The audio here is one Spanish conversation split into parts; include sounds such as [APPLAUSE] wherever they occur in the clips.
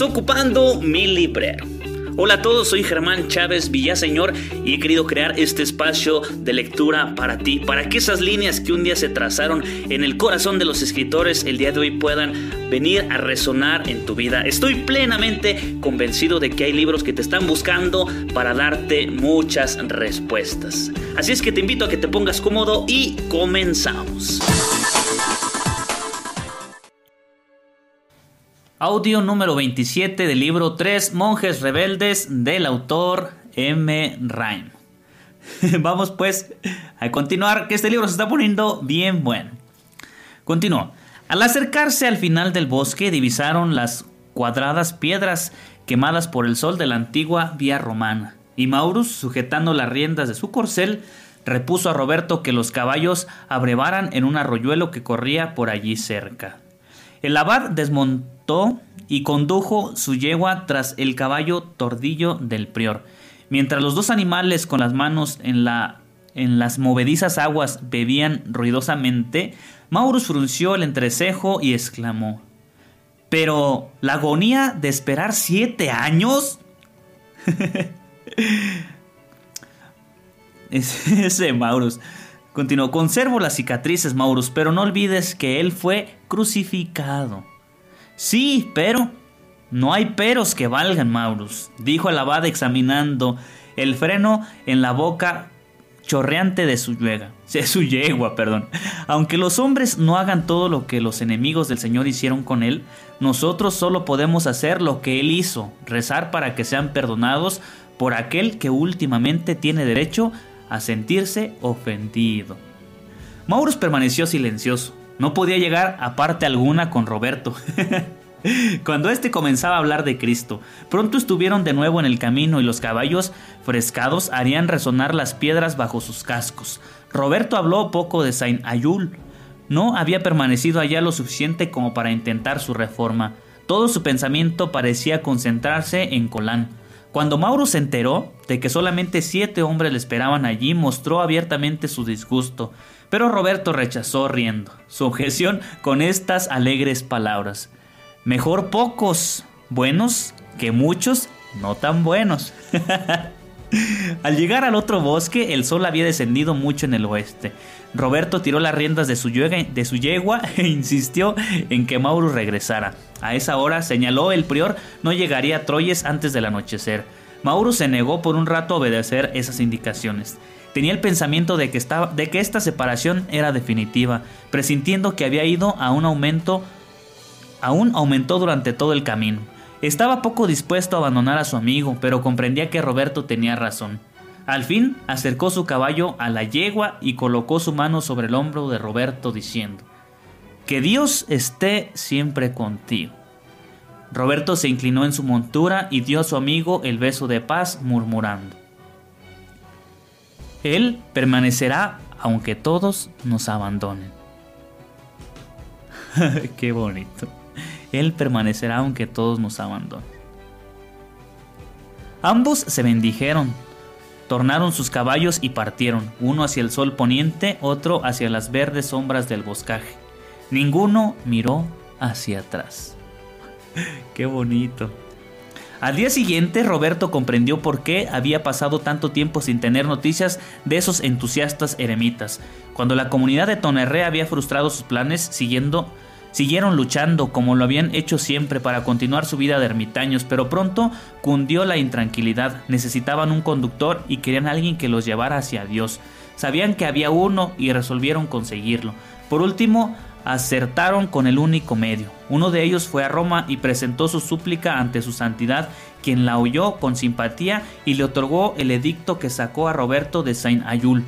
Desocupando mi librero. Hola a todos, soy Germán Chávez Villaseñor y he querido crear este espacio de lectura para ti, para que esas líneas que un día se trazaron en el corazón de los escritores el día de hoy puedan venir a resonar en tu vida. Estoy plenamente convencido de que hay libros que te están buscando para darte muchas respuestas. Así es que te invito a que te pongas cómodo y comenzamos. Audio número 27 del libro Tres monjes rebeldes del autor M. Rhyme. [LAUGHS] Vamos pues a continuar, que este libro se está poniendo bien bueno. Continúo. Al acercarse al final del bosque divisaron las cuadradas piedras quemadas por el sol de la antigua vía romana, y Maurus, sujetando las riendas de su corcel, repuso a Roberto que los caballos abrevaran en un arroyuelo que corría por allí cerca. El abad desmontó y condujo su yegua tras el caballo tordillo del prior. Mientras los dos animales con las manos en, la, en las movedizas aguas bebían ruidosamente, Maurus frunció el entrecejo y exclamó ¿Pero la agonía de esperar siete años? [LAUGHS] Ese Maurus. Continuó, conservo las cicatrices, Maurus, pero no olvides que él fue crucificado. Sí, pero... No hay peros que valgan, Maurus, dijo el abad examinando el freno en la boca chorreante de su yegua, [LAUGHS] de su yegua, perdón. Aunque los hombres no hagan todo lo que los enemigos del Señor hicieron con él, nosotros solo podemos hacer lo que él hizo, rezar para que sean perdonados por aquel que últimamente tiene derecho a sentirse ofendido. Maurus permaneció silencioso. No podía llegar a parte alguna con Roberto. [LAUGHS] Cuando éste comenzaba a hablar de Cristo, pronto estuvieron de nuevo en el camino y los caballos frescados harían resonar las piedras bajo sus cascos. Roberto habló poco de Saint Ayul. No había permanecido allá lo suficiente como para intentar su reforma. Todo su pensamiento parecía concentrarse en Colán. Cuando Mauro se enteró de que solamente siete hombres le esperaban allí, mostró abiertamente su disgusto, pero Roberto rechazó riendo su objeción con estas alegres palabras. Mejor pocos buenos que muchos no tan buenos. [LAUGHS] Al llegar al otro bosque, el sol había descendido mucho en el oeste. Roberto tiró las riendas de su, yegua, [LAUGHS] e insistió en que Mauro regresara. A esa hora, señaló el prior, no llegaría a Troyes antes del anochecer. Mauro se negó por un rato a obedecer esas indicaciones. Tenía el pensamiento de que, de que esta separación era definitiva, presintiendo que había ido a un aumento, aún aumentó durante todo el camino. Estaba poco dispuesto a abandonar a su amigo, pero comprendía que Roberto tenía razón. Al fin acercó su caballo a la yegua y colocó su mano sobre el hombro de Roberto diciendo, Que Dios esté siempre contigo. Roberto se inclinó en su montura y dio a su amigo el beso de paz, murmurando, Él permanecerá aunque todos nos abandonen. [LAUGHS] Qué bonito. Él permanecerá aunque todos nos abandonen. Ambos se bendijeron, Tornaron sus caballos y partieron, uno hacia el sol poniente, otro hacia las verdes sombras del boscaje. Ninguno miró hacia atrás. [LAUGHS] Qué bonito. Al día siguiente, Roberto comprendió por qué había pasado tanto tiempo sin tener noticias de esos entusiastas eremitas. Cuando la comunidad de Tonerre había frustrado sus planes siguiendo Siguieron luchando como lo habían hecho siempre para continuar su vida de ermitaños, pero pronto cundió la intranquilidad. Necesitaban un conductor y querían alguien que los llevara hacia Dios. Sabían que había uno y resolvieron conseguirlo. Por último, acertaron con el único medio. Uno de ellos fue a Roma y presentó su súplica ante su santidad, quien la oyó con simpatía y le otorgó el edicto que sacó a Roberto de Saint Ayul.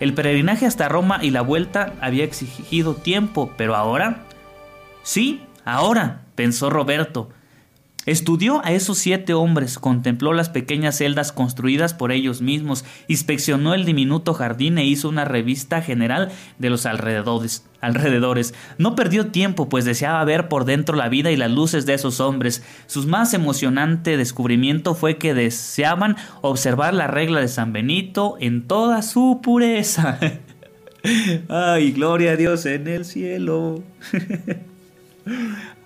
El peregrinaje hasta Roma y la vuelta había exigido tiempo, pero ahora Sí, ahora, pensó Roberto. Estudió a esos siete hombres, contempló las pequeñas celdas construidas por ellos mismos, inspeccionó el diminuto jardín e hizo una revista general de los alrededores. No perdió tiempo, pues deseaba ver por dentro la vida y las luces de esos hombres. Su más emocionante descubrimiento fue que deseaban observar la regla de San Benito en toda su pureza. [LAUGHS] ¡Ay, gloria a Dios en el cielo! [LAUGHS]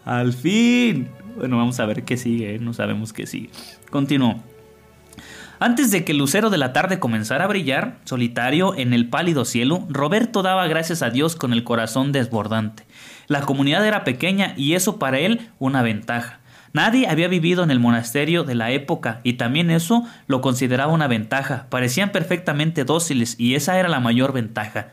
Al fin. Bueno, vamos a ver qué sigue, ¿eh? no sabemos qué sigue. Continuó. Antes de que el lucero de la tarde comenzara a brillar, solitario en el pálido cielo, Roberto daba gracias a Dios con el corazón desbordante. La comunidad era pequeña y eso para él una ventaja. Nadie había vivido en el monasterio de la época y también eso lo consideraba una ventaja. Parecían perfectamente dóciles y esa era la mayor ventaja.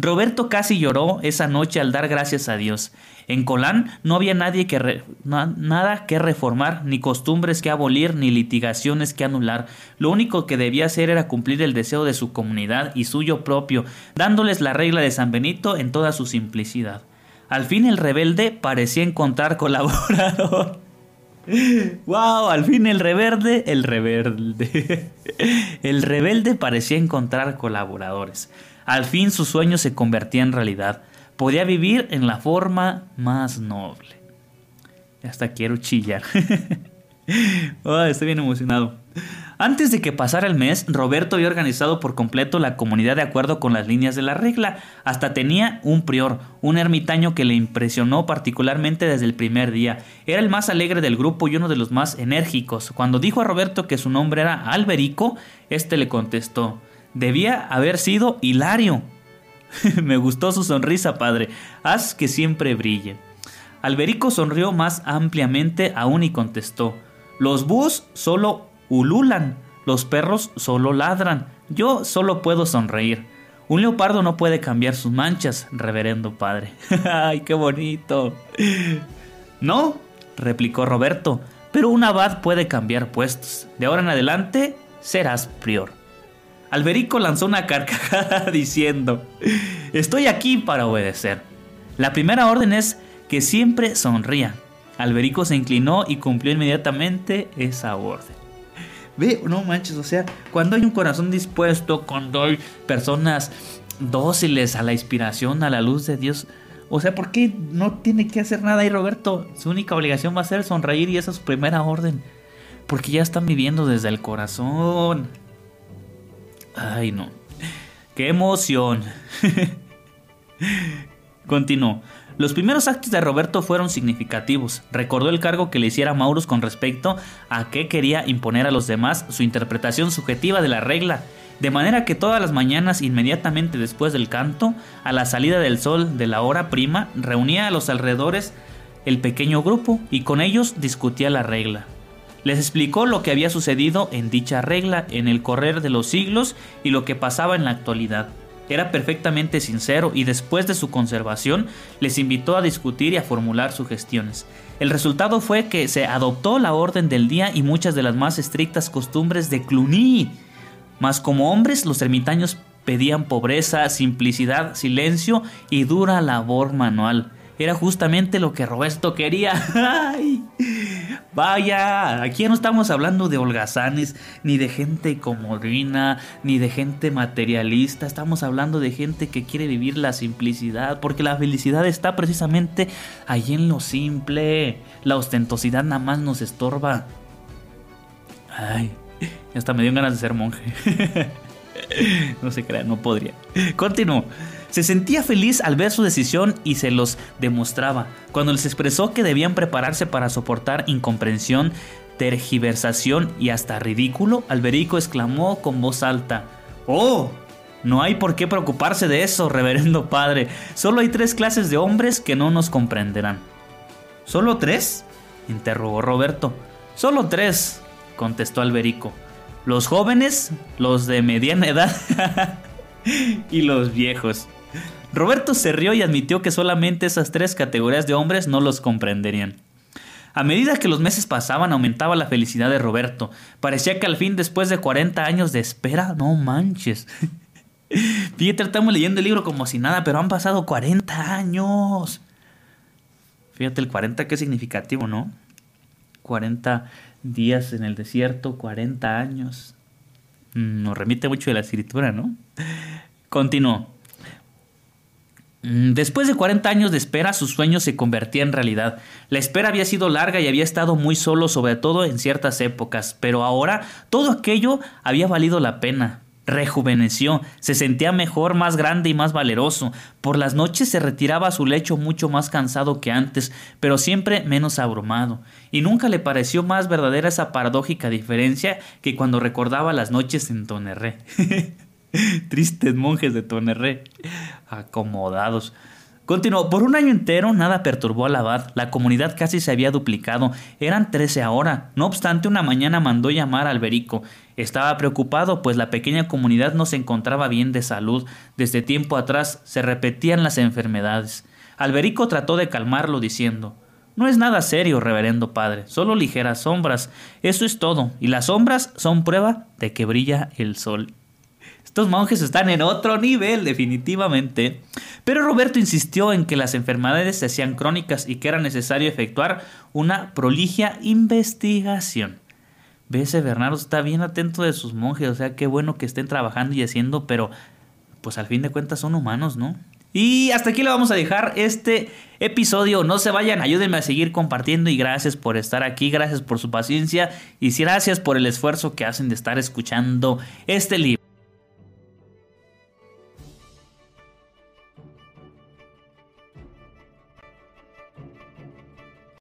Roberto casi lloró esa noche al dar gracias a Dios. En Colán no había nadie que nada que reformar, ni costumbres que abolir, ni litigaciones que anular. Lo único que debía hacer era cumplir el deseo de su comunidad y suyo propio, dándoles la regla de San Benito en toda su simplicidad. Al fin el rebelde parecía encontrar colaborador. [LAUGHS] ¡Wow! Al fin el reverde, el rebelde. [LAUGHS] El rebelde parecía encontrar colaboradores. Al fin su sueño se convertía en realidad. Podía vivir en la forma más noble. Hasta quiero chillar. [LAUGHS] estoy bien emocionado. Antes de que pasara el mes, Roberto había organizado por completo la comunidad de acuerdo con las líneas de la regla. Hasta tenía un prior, un ermitaño que le impresionó particularmente desde el primer día. Era el más alegre del grupo y uno de los más enérgicos. Cuando dijo a Roberto que su nombre era Alberico, este le contestó: Debía haber sido Hilario. [LAUGHS] Me gustó su sonrisa, padre. Haz que siempre brille. Alberico sonrió más ampliamente aún y contestó: Los búhos solo ululan, los perros solo ladran, yo solo puedo sonreír. Un leopardo no puede cambiar sus manchas, reverendo padre. [LAUGHS] ¡Ay, qué bonito! No, replicó Roberto, pero un abad puede cambiar puestos. De ahora en adelante serás prior. Alberico lanzó una carcajada [LAUGHS] diciendo, Estoy aquí para obedecer. La primera orden es que siempre sonría. Alberico se inclinó y cumplió inmediatamente esa orden. Ve, no manches, o sea, cuando hay un corazón dispuesto, cuando hay personas dóciles a la inspiración, a la luz de Dios, o sea, ¿por qué no tiene que hacer nada ahí Roberto? Su única obligación va a ser sonreír y esa es su primera orden. Porque ya están viviendo desde el corazón. Ay, no. ¡Qué emoción! [LAUGHS] Continuó. Los primeros actos de Roberto fueron significativos. Recordó el cargo que le hiciera Maurus con respecto a qué quería imponer a los demás su interpretación subjetiva de la regla, de manera que todas las mañanas, inmediatamente después del canto, a la salida del sol de la hora prima, reunía a los alrededores el pequeño grupo y con ellos discutía la regla. Les explicó lo que había sucedido en dicha regla en el correr de los siglos y lo que pasaba en la actualidad. Era perfectamente sincero y después de su conservación les invitó a discutir y a formular sugestiones. El resultado fue que se adoptó la orden del día y muchas de las más estrictas costumbres de Cluny. Mas como hombres los ermitaños pedían pobreza, simplicidad, silencio y dura labor manual. Era justamente lo que Roberto quería. [LAUGHS] ¡Ay! Vaya, aquí no estamos hablando de holgazanes, ni de gente comodina, ni de gente materialista. Estamos hablando de gente que quiere vivir la simplicidad, porque la felicidad está precisamente allí en lo simple. La ostentosidad nada más nos estorba. Ay, hasta me dio ganas de ser monje. [LAUGHS] no se crean, no podría. Continúo. Se sentía feliz al ver su decisión y se los demostraba. Cuando les expresó que debían prepararse para soportar incomprensión, tergiversación y hasta ridículo, Alberico exclamó con voz alta: ¡Oh! No hay por qué preocuparse de eso, reverendo padre. Solo hay tres clases de hombres que no nos comprenderán. ¿Solo tres? interrogó Roberto. Solo tres, contestó Alberico. Los jóvenes, los de mediana edad [LAUGHS] y los viejos. Roberto se rió y admitió que solamente esas tres categorías de hombres no los comprenderían. A medida que los meses pasaban aumentaba la felicidad de Roberto. Parecía que al fin, después de 40 años de espera, no manches. [LAUGHS] Fíjate, estamos leyendo el libro como si nada, pero han pasado 40 años. Fíjate, el 40 qué significativo, ¿no? 40 días en el desierto, 40 años. Mm, nos remite mucho de la escritura, ¿no? Continuó. Mm, después de 40 años de espera, su sueño se convertía en realidad. La espera había sido larga y había estado muy solo, sobre todo en ciertas épocas, pero ahora todo aquello había valido la pena. rejuveneció, se sentía mejor, más grande y más valeroso. Por las noches se retiraba a su lecho mucho más cansado que antes, pero siempre menos abrumado. Y nunca le pareció más verdadera esa paradójica diferencia que cuando recordaba las noches en Tonerré. [LAUGHS] [LAUGHS] Tristes monjes de Tonerré, acomodados. Continuó, por un año entero nada perturbó al abad, la comunidad casi se había duplicado, eran trece ahora. No obstante, una mañana mandó llamar a Alberico. Estaba preocupado, pues la pequeña comunidad no se encontraba bien de salud. Desde tiempo atrás se repetían las enfermedades. Alberico trató de calmarlo diciendo No es nada serio, reverendo padre, solo ligeras sombras. Eso es todo, y las sombras son prueba de que brilla el sol. Estos monjes están en otro nivel, definitivamente. Pero Roberto insistió en que las enfermedades se hacían crónicas y que era necesario efectuar una proligia investigación. Ese Bernardo está bien atento de sus monjes, o sea, qué bueno que estén trabajando y haciendo, pero pues al fin de cuentas son humanos, ¿no? Y hasta aquí le vamos a dejar este episodio. No se vayan, ayúdenme a seguir compartiendo y gracias por estar aquí, gracias por su paciencia y gracias por el esfuerzo que hacen de estar escuchando este libro.